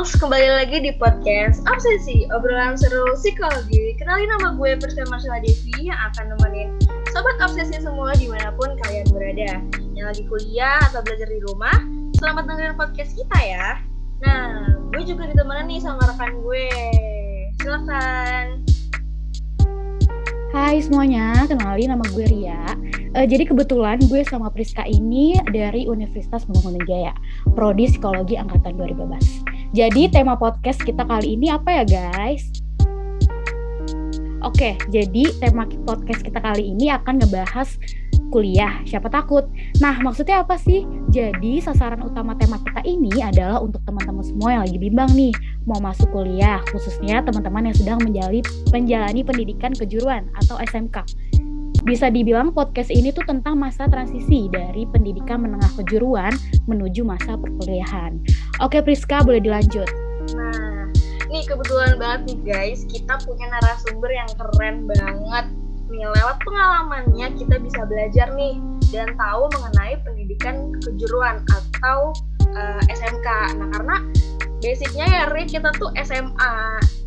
Girls, kembali lagi di podcast Obsesi, obrolan seru psikologi. Kenalin nama gue Prisca Marcella Devi yang akan nemenin sobat obsesi semua di mana pun kalian berada. Yang lagi kuliah atau belajar di rumah, selamat dengerin podcast kita ya. Nah, gue juga ditemenin nih sama rekan gue. Silakan. Hai semuanya, kenalin nama gue Ria. Uh, jadi kebetulan gue sama Priska ini dari Universitas Pembangunan Jaya, Prodi Psikologi Angkatan 2012. Jadi tema podcast kita kali ini apa ya guys? Oke, jadi tema podcast kita kali ini akan ngebahas kuliah, siapa takut. Nah, maksudnya apa sih? Jadi, sasaran utama tema kita ini adalah untuk teman-teman semua yang lagi bimbang nih, mau masuk kuliah, khususnya teman-teman yang sedang menjalani pendidikan kejuruan atau SMK. Bisa dibilang podcast ini tuh tentang masa transisi dari pendidikan menengah kejuruan menuju masa perkuliahan. Oke Priska, boleh dilanjut. Nah, nih kebetulan banget nih guys, kita punya narasumber yang keren banget nih lewat pengalamannya kita bisa belajar nih dan tahu mengenai pendidikan kejuruan atau uh, eh, SMK. Nah karena basicnya ya Rik kita tuh SMA,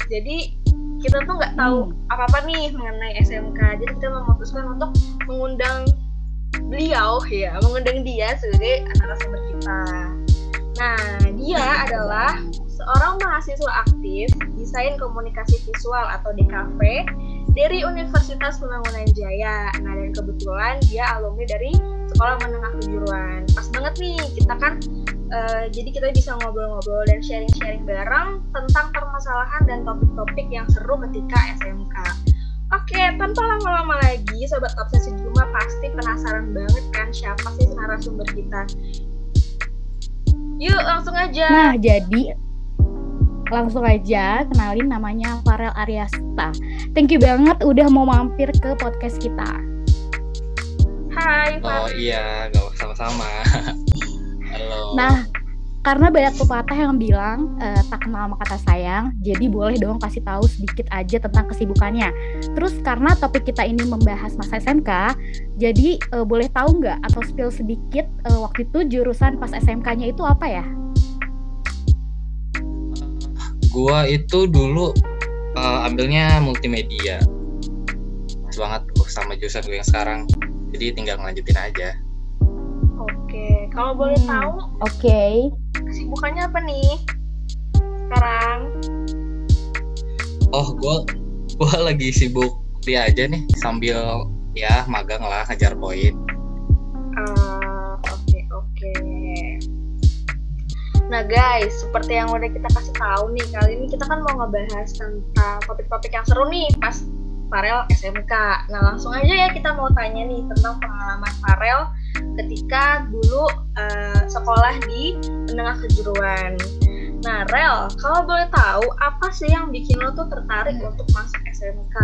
jadi kita tuh nggak tahu hmm. apa apa nih mengenai SMK. Jadi kita memutuskan untuk mengundang beliau ya, mengundang dia sebagai narasumber kita. Nah dia adalah seorang mahasiswa aktif desain komunikasi visual atau DKV dari Universitas Pembangunan Jaya. Nah, dan kebetulan dia alumni dari Sekolah Menengah Kejuruan. Pas banget nih, kita kan uh, jadi kita bisa ngobrol-ngobrol dan sharing-sharing bareng tentang permasalahan dan topik-topik yang seru ketika SMK. Oke, tanpa lama-lama lagi, Sobat Obsesi di rumah pasti penasaran banget kan siapa sih narasumber kita. Yuk, langsung aja. Nah, jadi langsung aja kenalin namanya Farel Aryasta. Thank you banget udah mau mampir ke podcast kita. Hai, Farel. Oh iya, gak sama-sama. Halo. Nah, karena banyak pepatah yang bilang e, tak kenal maka kata sayang, jadi boleh dong kasih tahu sedikit aja tentang kesibukannya. Terus karena topik kita ini membahas masa SMK, jadi e, boleh tahu nggak atau spill sedikit e, waktu itu jurusan pas SMK-nya itu apa ya? gua itu dulu uh, ambilnya multimedia pas banget tuh sama jurusan gue yang sekarang jadi tinggal ngelanjutin aja oke kalau boleh hmm. tahu oke okay. Kesibukannya apa nih? Sekarang? Oh gua gua lagi sibuk dia aja nih sambil ya magang lah ngejar poin. Nah guys, seperti yang udah kita kasih tahu nih, kali ini kita kan mau ngebahas tentang topik-topik yang seru nih pas Farel SMK. Nah langsung aja ya kita mau tanya nih tentang pengalaman Farel ketika dulu uh, sekolah di menengah kejuruan. Nah Rel, kalau boleh tahu apa sih yang bikin lo tuh tertarik untuk masuk SMK?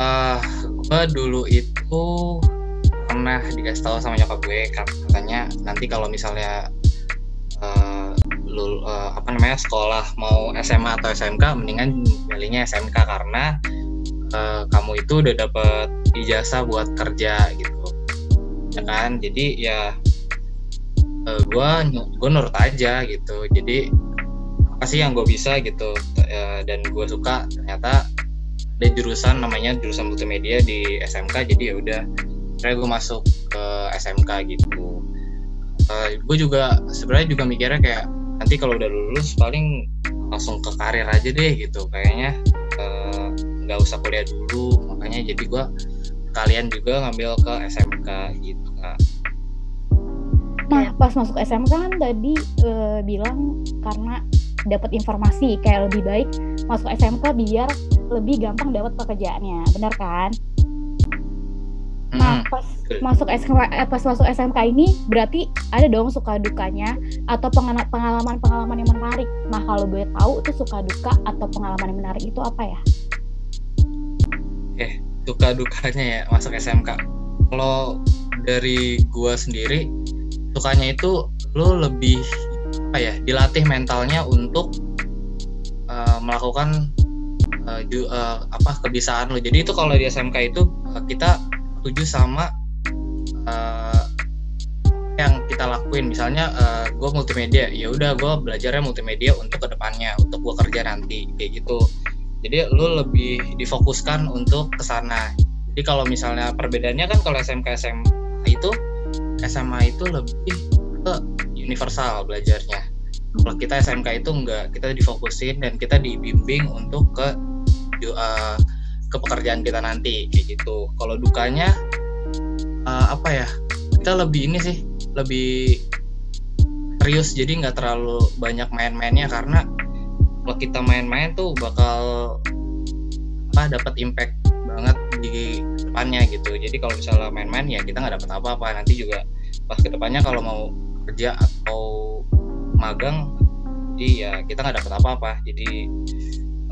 Uh, gue dulu itu pernah dikasih tahu sama nyokap gue katanya nanti kalau misalnya uh, lu uh, apa namanya sekolah mau SMA atau SMK mendingan milihnya SMK karena uh, kamu itu udah dapet ijazah buat kerja gitu ya kan? Jadi ya uh, gue gue nurut aja gitu. Jadi apa sih yang gue bisa gitu? Uh, dan gue suka ternyata ada jurusan namanya jurusan multimedia di SMK jadi ya udah akhirnya gue masuk ke SMK gitu. Uh, eh, gue juga sebenarnya juga mikirnya kayak nanti kalau udah lulus paling langsung ke karir aja deh gitu. Kayaknya eh, nggak uh, usah kuliah dulu. Makanya jadi gue kalian juga ngambil ke SMK gitu kak Nah, pas masuk SMK kan tadi uh, bilang karena dapat informasi kayak lebih baik masuk SMK biar lebih gampang dapat pekerjaannya, benar kan? Nah, pas masuk SMK, eh, pas masuk SMK ini berarti ada dong suka dukanya atau pengalaman-pengalaman yang menarik. Nah, kalau gue tahu itu suka duka atau pengalaman yang menarik itu apa ya? Oke, suka dukanya ya masuk SMK. Kalau dari gue sendiri, sukanya itu lo lebih apa ya, dilatih mentalnya untuk uh, melakukan uh, ju, uh, apa kebiasaan lo. Jadi itu kalau di SMK itu uh, kita setuju sama uh, yang kita lakuin misalnya uh, gue multimedia ya udah gue belajarnya multimedia untuk ke depannya untuk gue kerja nanti kayak gitu jadi lu lebih difokuskan untuk ke sana. Jadi kalau misalnya perbedaannya kan kalau SMK SMA itu SMA itu lebih ke universal belajarnya. Kalau kita SMK itu enggak kita difokusin dan kita dibimbing untuk ke uh, ke pekerjaan kita nanti kayak gitu. Kalau dukanya uh, apa ya kita lebih ini sih lebih serius. Jadi nggak terlalu banyak main-mainnya karena kalau kita main-main tuh bakal apa dapat impact banget di depannya gitu. Jadi kalau misalnya main-main ya kita nggak dapat apa-apa. Nanti juga pas ke depannya kalau mau kerja atau magang jadi ya kita nggak dapat apa-apa. Jadi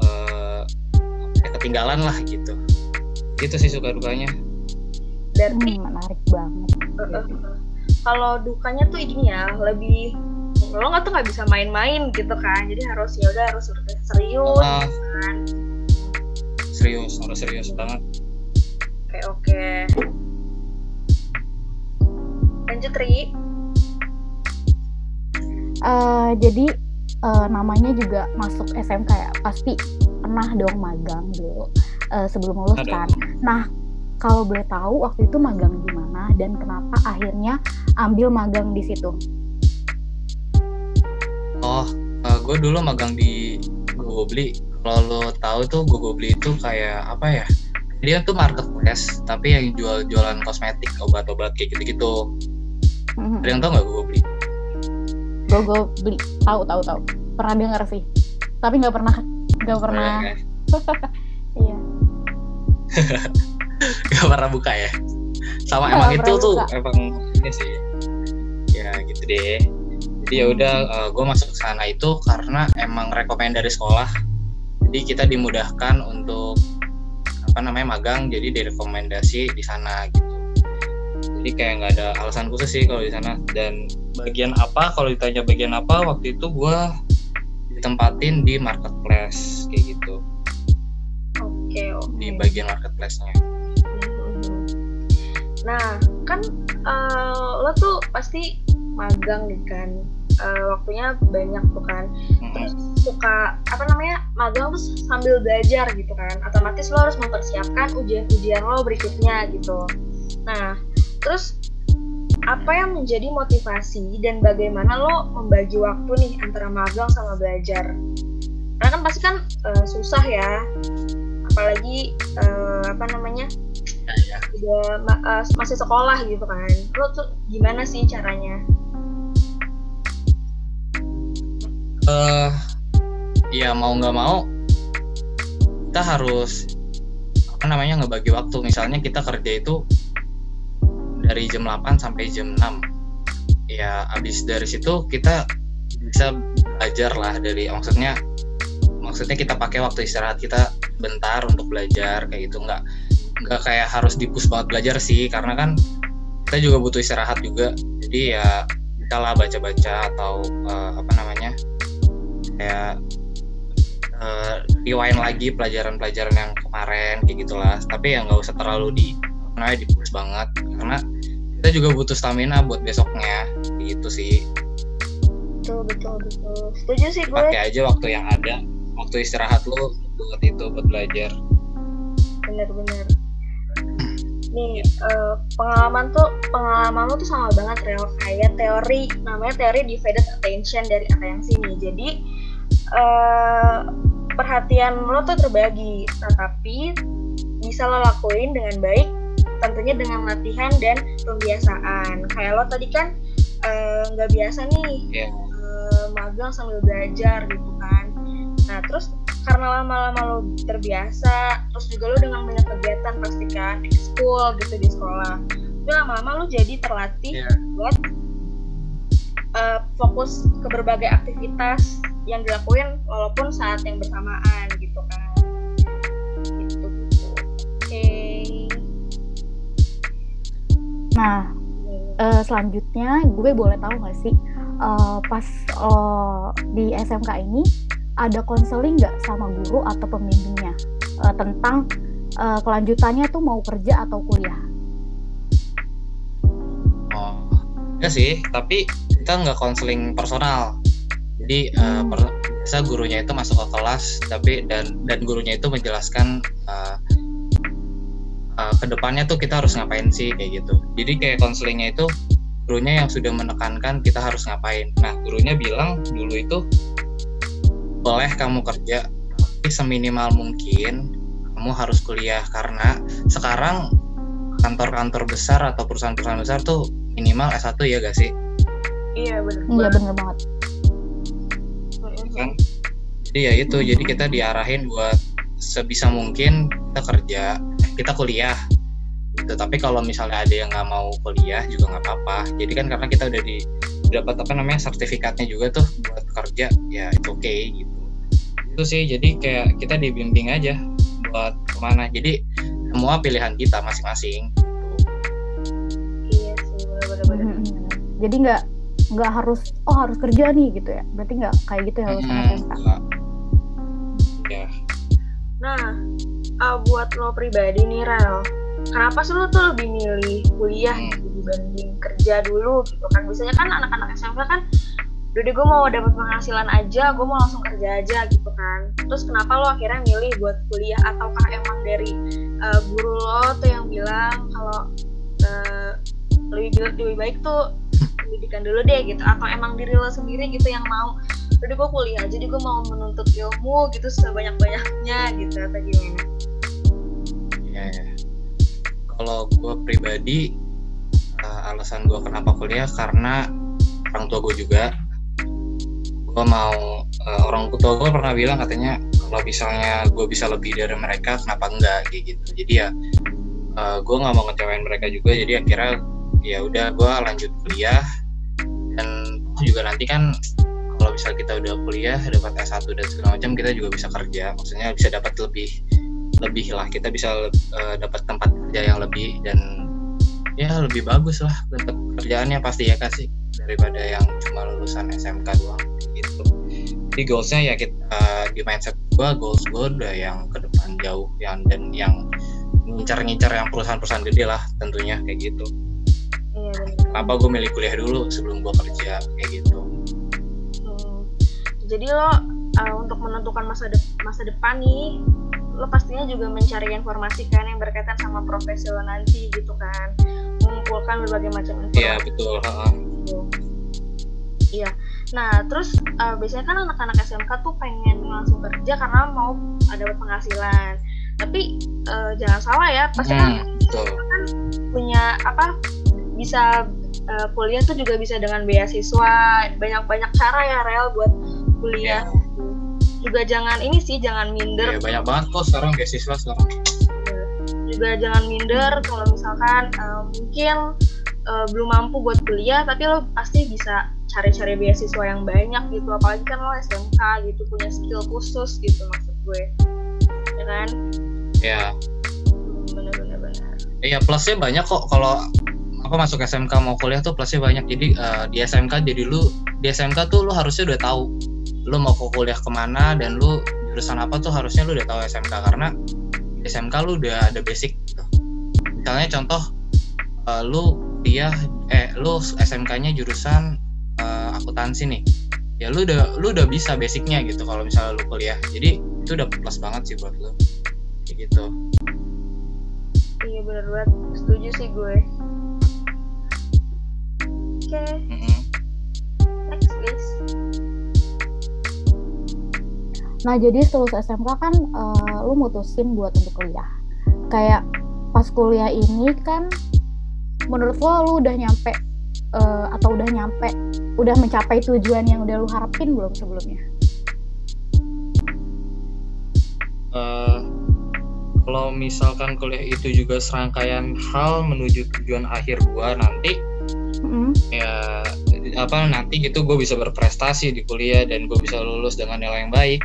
uh, ketinggalan lah gitu. Gitu sih suka dukanya. Berarti hmm, menarik banget. Kalau dukanya tuh ini ya lebih lo nggak tuh nggak bisa main-main gitu kan. Jadi harus ya udah harus serius uh, kan. Serius harus serius banget. Oke oke. Lanjut Ri. Uh, jadi uh, namanya juga masuk SMK ya? Pasti pernah dong magang dulu uh, sebelum lulus kan? Nah kalau boleh tahu waktu itu magang di mana dan kenapa akhirnya ambil magang di situ? Oh, uh, eh, gue dulu magang di Gogobli. Kalau lo tahu tuh Gogobli itu kayak apa ya? Dia tuh marketplace, tapi yang jual-jualan kosmetik, obat-obat kayak gitu-gitu. Mm-hmm. Ada yang tahu nggak Gogobli? Gogobli, tahu tahu tahu. Pernah dengar sih, tapi nggak pernah nggak pernah. Iya. gak pernah buka ya sama gak emang itu buka. tuh emang ini sih ya gitu deh jadi ya udah uh, eh, gue masuk sana itu karena emang rekomend dari sekolah. Jadi kita dimudahkan untuk apa namanya magang jadi direkomendasi di sana gitu. Jadi kayak nggak ada alasan khusus sih kalau di sana. Dan bagian apa kalau ditanya bagian apa waktu itu gue ditempatin di marketplace kayak gitu. Oke okay, okay. di bagian marketplace-nya. Nah, kan uh, lo tuh pasti magang nih kan. Uh, waktunya banyak tuh kan. Terus suka apa namanya? magang tuh sambil belajar gitu kan. Otomatis lo harus mempersiapkan ujian-ujian lo berikutnya gitu. Nah, terus apa yang menjadi motivasi dan bagaimana lo membagi waktu nih antara magang sama belajar? Karena kan pasti kan uh, susah ya, apalagi uh, apa namanya ya, udah uh, masih sekolah gitu kan lo tuh gimana sih caranya uh, ya mau nggak mau kita harus apa namanya ngebagi waktu. Misalnya kita kerja itu dari jam 8 sampai jam 6 ya abis dari situ kita bisa belajar lah dari maksudnya maksudnya kita pakai waktu istirahat kita bentar untuk belajar kayak gitu. Nggak nggak kayak harus dipus banget belajar sih karena kan kita juga butuh istirahat juga. Jadi ya kita lah baca-baca atau uh, apa namanya kayak uh, rewind lagi pelajaran-pelajaran yang kemarin kayak gitulah. Tapi ya nggak usah terlalu di namanya dipus banget. Karena kita juga butuh stamina buat besoknya. Gitu sih. Betul betul betul. Setuju sih gue. Pakai aja waktu yang ada. Waktu istirahat lo buat itu buat belajar. Bener-bener nih uh, pengalaman tuh pengalaman lo tuh sama banget real kayak teori namanya teori divided attention dari atensi nih. Jadi uh, perhatian lo tuh terbagi tetapi bisa lo lakuin dengan baik tentunya dengan latihan dan pembiasaan kayak lo tadi kan eh, nggak uh, biasa nih yeah. Iya. uh, magang sambil belajar gitu kan nah terus karena lama-lama lo terbiasa terus juga lo dengan banyak kegiatan pasti kan school gitu di sekolah tapi lama-lama lo jadi terlatih yeah. buat uh, fokus ke berbagai aktivitas yang dilakuin walaupun saat yang bersamaan gitu kan. Gitu. Oke. Okay. nah uh, selanjutnya gue boleh tahu gak sih uh, pas uh, di SMK ini ada konseling nggak sama guru atau pembimbingnya? Uh, tentang uh, kelanjutannya tuh mau kerja atau kuliah? Oh, ya sih tapi kita nggak konseling personal jadi uh, per, biasa gurunya itu masuk ke kelas tapi dan dan gurunya itu menjelaskan uh, uh, ke depannya tuh kita harus ngapain sih kayak gitu jadi kayak konselingnya itu gurunya yang sudah menekankan kita harus ngapain nah gurunya bilang dulu itu boleh kamu kerja tapi seminimal mungkin kamu harus kuliah karena sekarang kantor-kantor besar atau perusahaan-perusahaan besar tuh minimal S1 ya gak sih? Iya benar. Iya benar banget kan jadi ya itu jadi kita diarahin buat sebisa mungkin kita kerja kita kuliah. Gitu. Tapi kalau misalnya ada yang nggak mau kuliah juga nggak apa-apa. Jadi kan karena kita udah di dapat apa namanya sertifikatnya juga tuh buat kerja ya itu oke okay, gitu. Itu sih jadi kayak kita dibimbing aja buat ke mana. Jadi semua pilihan kita masing-masing. Iya sih benar-benar jadi nggak nggak harus oh harus kerja nih gitu ya. Berarti nggak kayak gitu ya harus hmm, ya nah uh, buat lo pribadi nih Rel kenapa sih lo tuh lebih milih kuliah hmm. gitu dibanding kerja dulu gitu kan? Biasanya kan anak-anak SMK kan udah gue mau dapat penghasilan aja gue mau langsung kerja aja gitu kan. Terus kenapa lo akhirnya milih buat kuliah? Ataukah emang dari uh, guru lo tuh yang bilang kalau uh, lebih lebih baik tuh pendidikan dulu deh gitu. Atau emang diri lo sendiri gitu yang mau jadi gue kuliah jadi gue mau menuntut ilmu gitu sebanyak banyaknya gitu atau gimana? Ya, ya. kalau gue pribadi uh, alasan gue kenapa kuliah karena orang tua gue juga. Gue mau uh, orang tua gue pernah bilang katanya kalau misalnya gue bisa lebih dari mereka kenapa enggak? Kayak gitu. Jadi ya uh, gue nggak mau ngecewain mereka juga. Jadi akhirnya ya udah gue lanjut kuliah juga nanti kan kalau misal kita udah kuliah dapat S1 dan segala macam kita juga bisa kerja. Maksudnya bisa dapat lebih lebih lah. Kita bisa uh, dapat tempat kerja yang lebih dan ya lebih bagus lah dapat kerjaannya pasti ya kasih daripada yang cuma lulusan SMK doang gitu. Jadi goalsnya ya kita uh, di mindset gue goals gue udah yang ke depan jauh yang dan yang ngincar-ngincar yang perusahaan-perusahaan gede lah tentunya kayak gitu kenapa gue milih kuliah dulu sebelum gue kerja? Kayak gitu. Hmm. jadi lo uh, untuk menentukan masa de masa depan nih lo pastinya juga mencari informasi kan yang berkaitan sama profesi lo nanti gitu kan. Mengumpulkan berbagai macam informasi. Iya betul iya. Nah terus uh, biasanya kan anak-anak SMK tuh pengen langsung kerja karena mau ada penghasilan. Tapi uh, jangan salah ya pasti kan, hmm, kan punya apa bisa uh, kuliah tuh juga bisa dengan beasiswa. Banyak-banyak cara ya rel buat kuliah. Yeah. juga jangan ini sih jangan minder. Yeah, banyak banget kok sekarang beasiswa sekarang. Juga jangan minder kalau misalkan uh, mungkin uh, belum mampu buat kuliah tapi lo pasti bisa cari-cari beasiswa yang banyak gitu. Apalagi kan lo SMK gitu punya skill khusus gitu maksud gue. Ya kan? Ya bener-bener bener iya plusnya banyak kok kalau apa masuk SMK mau kuliah tuh plusnya banyak. Jadi uh, di SMK jadi lu di SMK tuh lu harusnya udah tahu lu mau ke kuliah ke mana dan lu jurusan apa tuh harusnya lu udah tahu SMK karena SMK lu udah ada basic gitu. misalnya contoh uh, lu kuliah eh lu SMK-nya jurusan uh, akuntansi nih. Ya lu udah lu udah bisa basicnya gitu kalau misalnya lu kuliah. Jadi itu udah plus banget sih buat lu. Kayak gitu. Iya benar banget. Setuju sih gue okay. next please. Nah jadi setelah SMK kan uh, lu mutusin buat untuk kuliah. Kayak pas kuliah ini kan menurut lo lu udah nyampe uh, atau udah nyampe udah mencapai tujuan yang udah lu harapin belum sebelumnya? Uh, kalau misalkan kuliah itu juga serangkaian hal menuju tujuan akhir gua nanti mm. ya apa nanti gitu gue bisa berprestasi di kuliah dan gue bisa lulus dengan nilai yang baik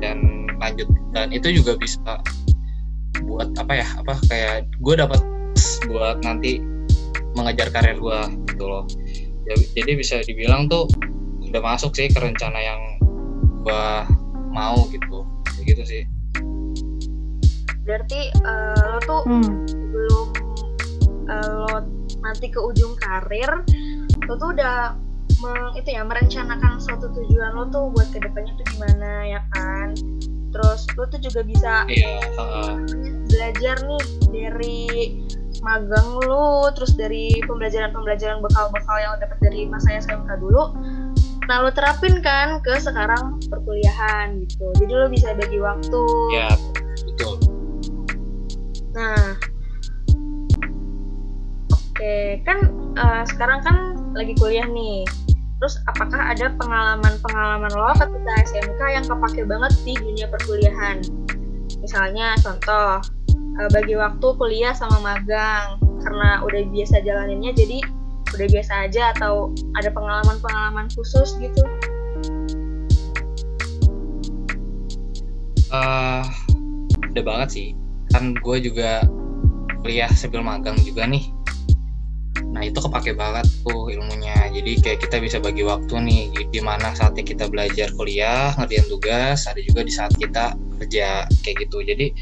dan lanjut dan itu juga bisa buat apa ya apa kayak gue dapat buat nanti mengejar karir gue gitu loh jadi bisa dibilang tuh udah masuk sih ke rencana yang gue mau gitu kayak gitu sih berarti uh, lo tuh hmm. Uh, lo nanti ke ujung karir lo tuh udah meng, itu ya merencanakan suatu tujuan lo tuh buat ke depannya tuh gimana ya kan? Terus lo tuh juga bisa iya uh, belajar nih dari magang lu terus dari pembelajaran-pembelajaran bekal-bekal yang lo dapat dari masa SMK dulu. Nah lo terapin kan ke sekarang perkuliahan gitu. Jadi lo bisa bagi waktu. Ya betul. Nah oke kan uh, sekarang kan lagi kuliah nih. Terus apakah ada pengalaman-pengalaman lo ketika SMK yang kepake banget di dunia perkuliahan? Misalnya contoh uh, bagi waktu kuliah sama magang karena udah biasa jalaninnya jadi udah biasa aja atau ada pengalaman-pengalaman khusus gitu? Uh, ada banget sih. Kan gue juga kuliah sambil magang juga nih nah itu kepake banget tuh ilmunya. Jadi kayak kita bisa bagi waktu nih di mana saatnya kita belajar kuliah ngerjain tugas ada juga di saat kita kerja kayak gitu. Jadi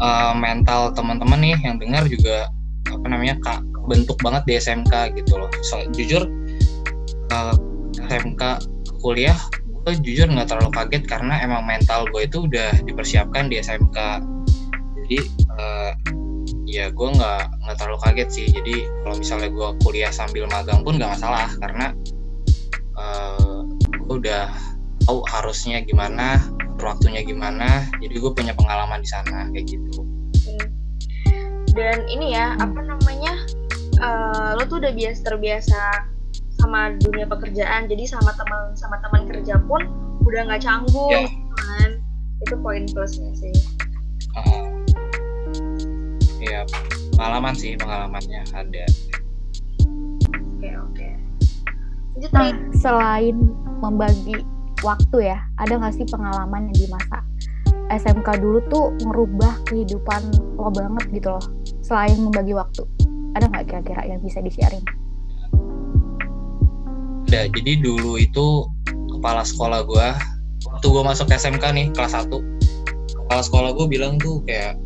uh, mental teman-teman nih yang dengar juga apa namanya kak bentuk banget di SMK gitu loh. So, jujur uh, eh, SMK kuliah gue jujur nggak terlalu kaget karena emang mental gue itu udah dipersiapkan di SMK jadi uh, ya gue nggak nggak terlalu kaget sih. Jadi kalau misalnya gue kuliah sambil magang pun nggak masalah karena uh, gue udah tahu harusnya gimana waktunya gimana. Jadi gue punya pengalaman di sana kayak gitu. Dan ini ya apa namanya uh, lo tuh udah biasa terbiasa sama dunia pekerjaan. Jadi sama teman sama teman kerja pun udah nggak canggung yeah. kan? Itu poin plusnya sih. Uh, ya pengalaman sih pengalamannya ada. Oke oke. Nah selain membagi waktu ya ada nggak sih pengalaman yang di masa SMK dulu tuh ngerubah kehidupan lo banget gitu loh selain membagi waktu? Ada nggak kira-kira yang bisa di-sharing? ada jadi dulu itu kepala sekolah gue waktu gue masuk SMK nih kelas 1 kepala sekolah gue bilang tuh kayak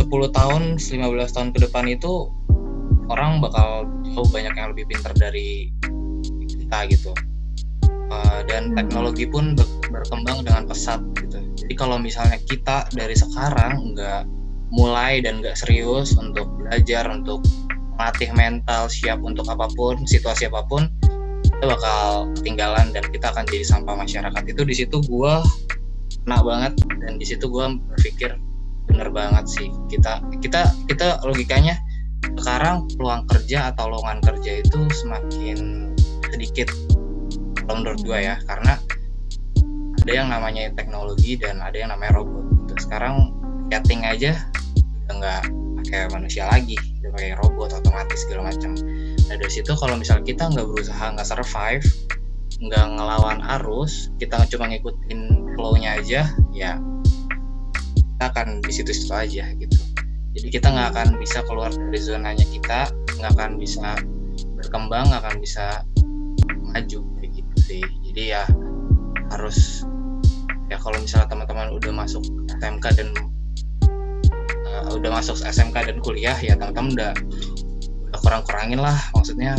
10 tahun 15 tahun ke depan itu orang bakal jauh banyak yang lebih pintar dari kita gitu. Uh, dan hmm. teknologi pun berkembang dengan pesat gitu. Jadi kalau misalnya kita dari sekarang nggak mulai dan nggak serius untuk belajar untuk melatih mental siap untuk apa pun situasi apa pun kita bakal ketinggalan dan kita akan jadi sampah masyarakat. Itu di situ gue kena banget dan di situ gue berpikir bener banget sih. Kita kita kita logikanya sekarang peluang kerja atau lowongan kerja itu semakin sedikit. Kalau menurut gue ya karena ada yang namanya teknologi dan ada yang namanya robot. Gitu. sekarang chatting aja udah nggak pakai manusia lagi udah pakai robot otomatis segala macam. Nah dari situ kalau misal kita nggak berusaha nggak survive nggak ngelawan arus kita cuma ngikutin flow-nya aja ya kita akan di situ-situ aja gitu. Jadi kita nggak akan bisa keluar dari zonanya kita nggak akan bisa berkembang nggak akan bisa maju kayak gitu sih. Jadi ya harus ya kalau misalnya teman-teman udah masuk SMK dan uh, udah masuk SMK dan kuliah ya teman-teman udah udah kurang-kurangin lah maksudnya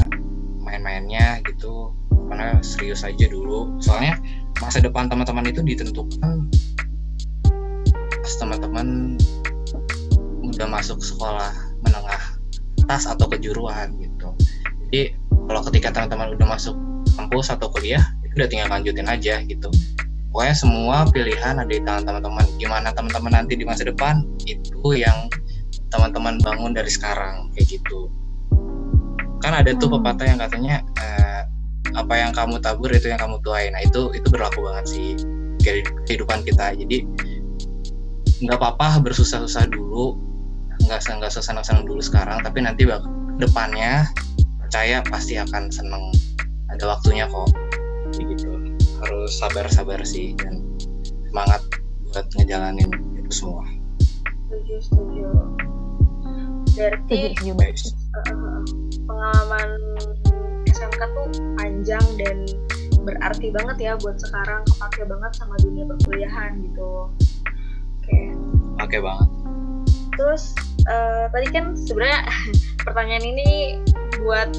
main-mainnya gitu. Karena serius aja dulu. Soalnya masa depan teman-teman itu ditentukan pas teman-teman udah masuk sekolah menengah atas atau kejuruan gitu. Jadi kalau ketika teman-teman udah masuk kampus atau kuliah itu udah tinggal lanjutin aja gitu. Pokoknya semua pilihan ada di tangan teman-teman. Gimana teman-teman nanti di masa depan itu yang teman-teman bangun dari sekarang kayak gitu. Kan ada tuh hmm. pepatah yang katanya eh, apa yang kamu tabur itu yang kamu tuai. Nah itu itu berlaku banget sih kehidupan kita. Jadi nggak apa-apa bersusah-susah dulu nggak nggak senang-senang dulu sekarang tapi nanti bak depannya percaya pasti akan seneng ada waktunya kok gitu harus sabar-sabar sih dan semangat buat ngejalanin itu semua. Setuju, setuju. Berarti uh, pengalaman SMK tuh panjang dan berarti banget ya buat sekarang kepake banget sama dunia perkuliahan gitu. Oke. Okay. Banget. Terus uh, tadi kan sebenarnya pertanyaan ini buat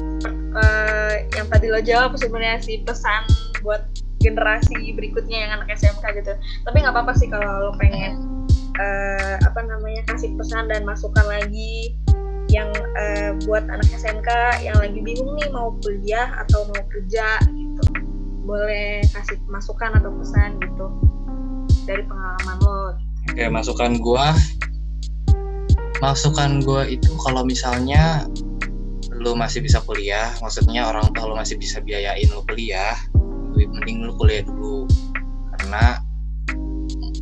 uh, yang tadi lo jawab sebenarnya sih pesan buat generasi berikutnya yang anak SMK gitu tapi nggak apa-apa sih kalau lo pengen uh, apa namanya kasih pesan dan masukan lagi yang uh, buat anak SMK yang lagi bingung nih mau kuliah atau mau kerja gitu boleh kasih masukan atau pesan gitu dari pengalaman lo Oke masukan gua. Masukan gua itu kalau misalnya lu masih bisa kuliah maksudnya orang tua lu masih bisa biayain lu kuliah lebih mending lu kuliah dulu. Karena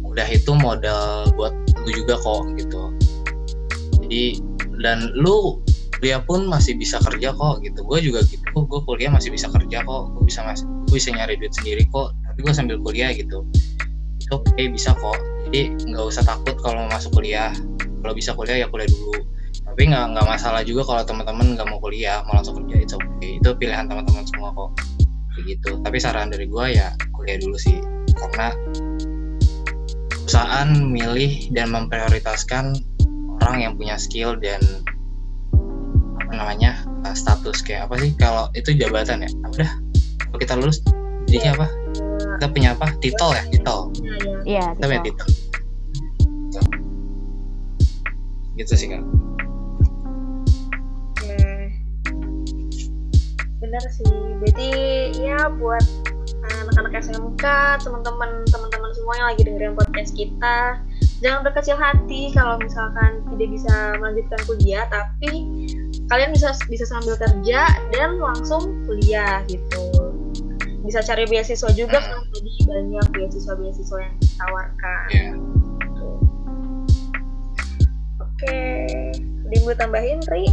udah itu modal buat lu juga kok gitu. Jadi dan lu kuliah pun masih bisa kerja kok gitu. Gue juga gitu gue kuliah masih bisa kerja kok. Gue bisa masih gue bisa nyari duit sendiri kok tapi gue sambil kuliah gitu. Itu oke okay, bisa kok jadi nggak usah takut kalau mau masuk kuliah. Kalau bisa kuliah ya kuliah dulu. Tapi nggak nggak masalah juga kalau teman-teman nggak mau kuliah mau langsung kerja itu oke okay. itu pilihan teman-teman semua kok. Gitu. Tapi saran dari gue ya kuliah dulu sih. Karena perusahaan milih dan memprioritaskan orang yang punya skill dan apa namanya eh, status. Kayak apa sih? Kalau itu jabatan ya? Udah. Kalau kita lulus jadinya apa? Kita punya apa? Titel ya? Titel. Iya kita punya titel gitu sih kan benar sih. Jadi ya buat anak-anak SMK teman-teman teman-teman semua yang lagi dengerin podcast kita jangan berkecil hati kalau misalkan tidak bisa melanjutkan kuliah tapi kalian bisa bisa sambil kerja dan langsung kuliah gitu. Bisa cari beasiswa juga kan tadi banyak beasiswa-beasiswa yang ditawarkan. Yeah. Oke okay. Dimbu tambahin Ri?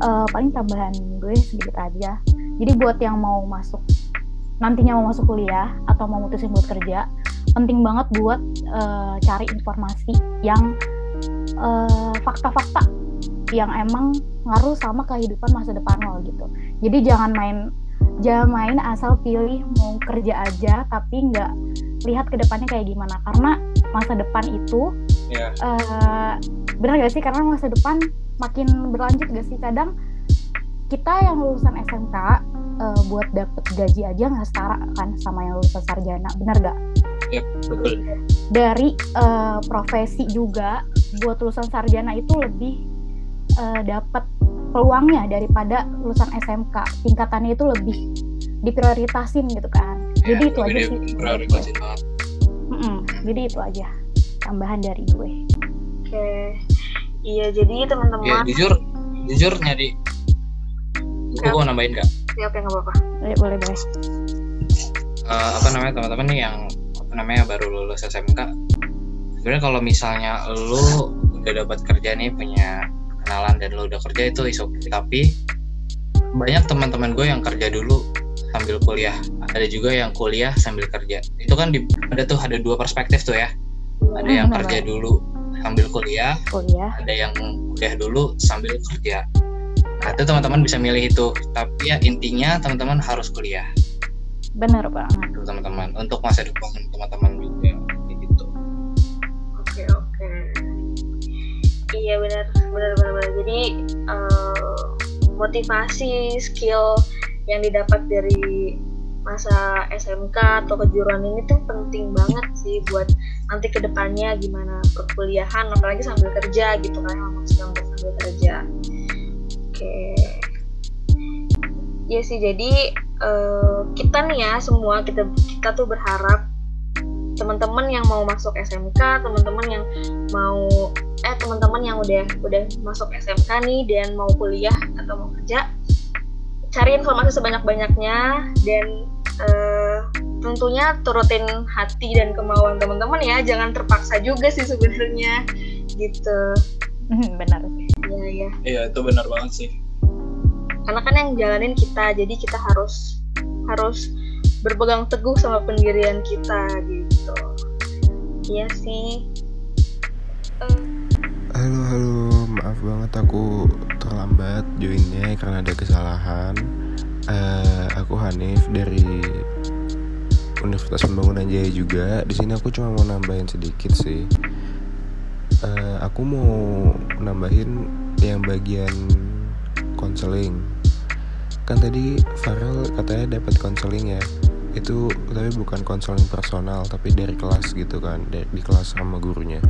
Uh, paling tambahan gue sedikit aja. Jadi buat yang mau masuk nantinya mau masuk kuliah atau mau mutusin buat kerja penting banget buat uh, cari informasi yang uh, fakta-fakta yang emang ngaruh sama kehidupan masa depan lo gitu. Jadi jangan main jangan main asal pilih mau kerja aja tapi nggak lihat ke depannya kayak gimana. Karena masa depan itu yeah. Ya. uh, benar gak sih karena masa depan makin berlanjut gak sih kadang kita yang lulusan SMK uh, eh, buat dapet gaji aja nggak setara kan sama yang lulusan sarjana benar gak? Yep, betul. Dari uh, profesi juga buat lulusan sarjana itu lebih uh, dapat peluangnya daripada lulusan SMK tingkatannya itu lebih diprioritasin gitu kan. Ya, jadi itu aja sih. -mm, jadi itu aja tambahan dari gue. Oke. Okay. Iya, jadi teman-teman. Ya, jujur, jujur nyari. Gue mau nambahin gak? Ya, oke, nggak apa-apa. Ya, boleh, boleh. Uh, apa namanya teman-teman nih yang apa namanya baru lulus SMK. Sebenarnya kalau misalnya lu udah dapat kerja nih punya kenalan dan lu udah kerja itu iso okay. tapi banyak teman-teman gue yang kerja dulu sambil kuliah ada juga yang kuliah sambil kerja itu kan di, ada tuh ada dua perspektif tuh ya ada yang kerja dulu sambil kuliah, kuliah, ada yang kuliah dulu sambil kerja. Nah, itu teman-teman bisa milih itu. Tapi ya intinya teman-teman harus kuliah. Benar banget. Teman-teman untuk masa depan teman-teman juga gitu. Oke oke. Iya benar benar benar. Jadi uh, motivasi skill yang didapat dari masa SMK atau kejuruan ini tuh penting banget sih buat nanti ke depannya gimana perkuliahan apalagi sambil kerja gitu kan ngomong sambil sambil kerja oke okay. ya sih jadi uh, kita nih ya semua kita kita tuh berharap teman-teman yang mau masuk SMK teman-teman yang mau eh teman-teman yang udah udah masuk SMK nih dan mau kuliah atau mau kerja cari informasi sebanyak-banyaknya dan uh, tentunya turutin hati dan kemauan teman-teman ya. Jangan terpaksa juga sih sebenarnya. Gitu. Benar. Iya iya. Iya itu benar banget sih. Karena kan yang jalanin kita jadi kita harus harus berpegang teguh sama pendirian kita gitu. Iya sih. Uh. halo halo. Maaf banget aku terlambat joinnya karena ada kesalahan uh, aku Hanif dari Universitas Pembangunan Jaya juga. Di sini aku cuma mau nambahin sedikit sih. Uh, aku mau nambahin yang bagian konseling kan tadi Farel katanya dapat konseling ya itu tapi bukan konseling personal tapi dari kelas gitu kan dari di kelas sama gurunya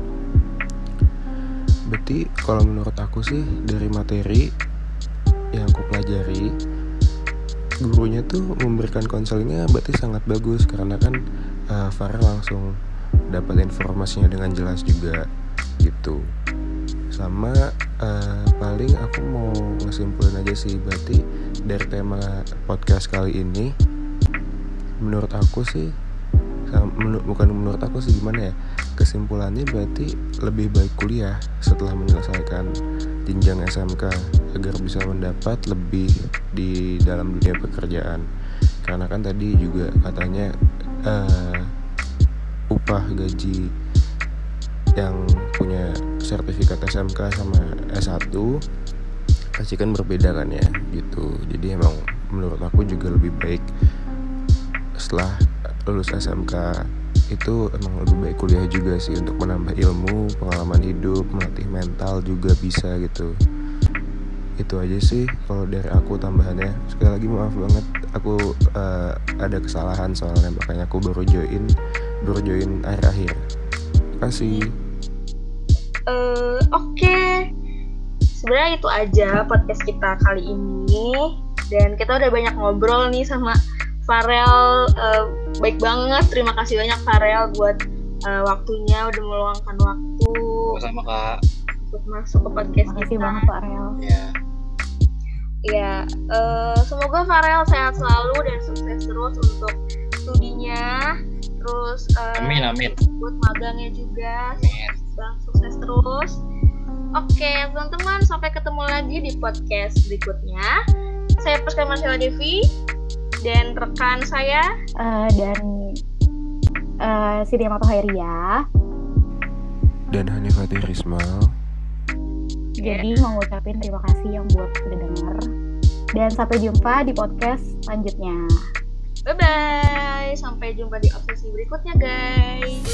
berarti kalau menurut aku sih dari materi yang aku pelajari gurunya tuh memberikan konselingnya berarti sangat bagus karena kan uh, Farel langsung dapat informasinya dengan jelas juga gitu. Sama uh, paling aku mau ngesimpulin aja sih berarti dari tema podcast kali ini menurut aku sih menur, bukan menurut aku sih gimana ya kesimpulannya berarti lebih baik kuliah setelah menyelesaikan jenjang SMK agar bisa mendapat lebih di dalam dunia pekerjaan. Karena kan tadi juga katanya uh, upah gaji yang punya sertifikat SMK sama S1 pasti kan berbeda kan ya gitu. Jadi emang menurut aku juga lebih baik setelah lulus SMK itu emang lebih baik kuliah juga sih untuk menambah ilmu pengalaman hidup melatih mental juga bisa gitu itu aja sih kalau dari aku tambahannya. Sekali lagi maaf banget aku uh, ada kesalahan soalnya makanya aku baru join baru join akhir-akhir. Kasih uh, oke. Okay. sebenarnya itu aja podcast kita kali ini. Dan kita udah banyak ngobrol nih sama Farel. Uh, baik banget. Terima kasih banyak Farel buat uh, waktunya. Udah meluangkan waktu sama kak. untuk masuk ke podcast Terima kasih kita. banget Farel. Ya ya uh, semoga Farel sehat selalu dan sukses terus untuk studinya. Terus uh, amin amin. buat magangnya juga amin. bang sukses terus. Oke teman-teman sampai ketemu lagi di podcast berikutnya. Saya Priska Marcella Devi dan rekan saya uh, dan uh, Sidia Mato Hairia dan Hanifati Rismal Iya. Jadi mau ngucapin terima kasih yang buat udah denger. Dan sampai jumpa di podcast selanjutnya. Bye-bye. Sampai jumpa di obsesi berikutnya, guys.